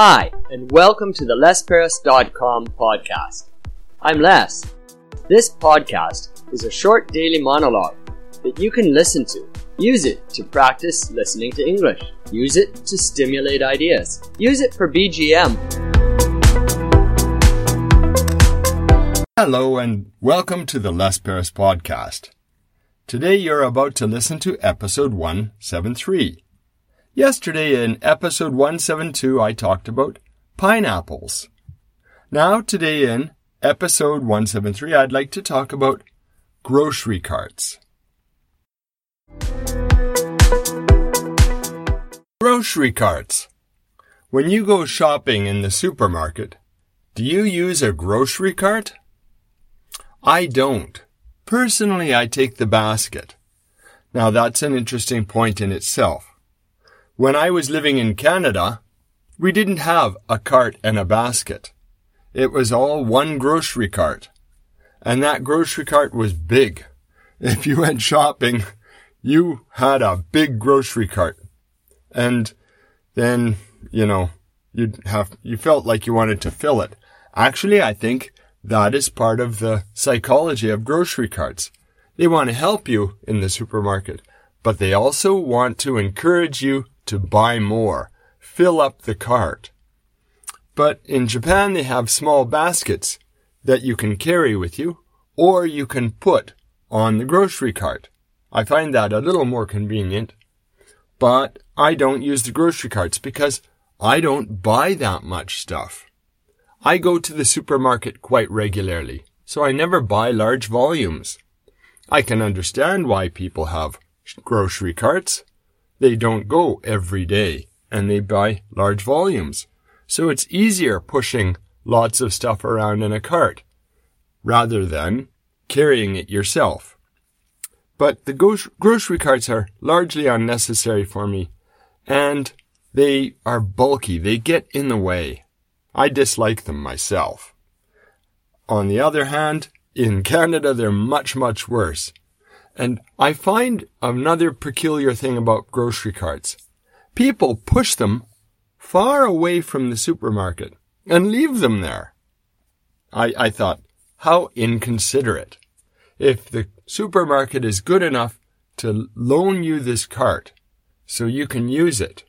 Hi, and welcome to the LesPerras.com podcast. I'm Les. This podcast is a short daily monologue that you can listen to. Use it to practice listening to English. Use it to stimulate ideas. Use it for BGM. Hello and welcome to the Les Perras podcast. Today you're about to listen to episode 173. Yesterday in episode 172 I talked about pineapples. Now today in episode 173 I'd like to talk about grocery carts. Grocery carts. When you go shopping in the supermarket, do you use a grocery cart? I don't. Personally, I take the basket. Now that's an interesting point in itself. When I was living in Canada, we didn't have a cart and a basket. It was all one grocery cart. And that grocery cart was big. If you went shopping, you had a big grocery cart. And then, you know, you'd have, you felt like you wanted to fill it. Actually, I think that is part of the psychology of grocery carts. They want to help you in the supermarket, but they also want to encourage you to buy more, fill up the cart. But in Japan, they have small baskets that you can carry with you, or you can put on the grocery cart. I find that a little more convenient. But I don't use the grocery carts because I don't buy that much stuff. I go to the supermarket quite regularly, so I never buy large volumes. I can understand why people have grocery carts. They don't go every day and they buy large volumes. So it's easier pushing lots of stuff around in a cart rather than carrying it yourself. But the grocery carts are largely unnecessary for me and they are bulky. They get in the way. I dislike them myself. On the other hand, in Canada, they're much, much worse. And I find another peculiar thing about grocery carts. People push them far away from the supermarket and leave them there. I, I thought, how inconsiderate. If the supermarket is good enough to loan you this cart so you can use it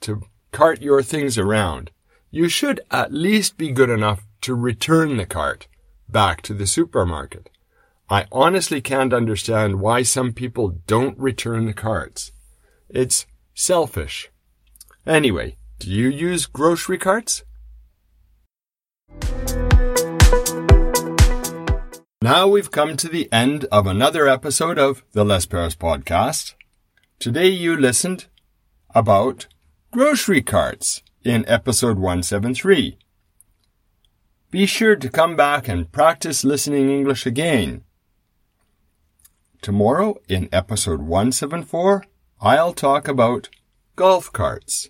to cart your things around, you should at least be good enough to return the cart back to the supermarket. I honestly can't understand why some people don't return the carts. It's selfish. Anyway, do you use grocery carts? Now we've come to the end of another episode of the Les Perras podcast. Today you listened about grocery carts in episode 173. Be sure to come back and practice listening English again. Tomorrow, in episode 174, I'll talk about golf carts.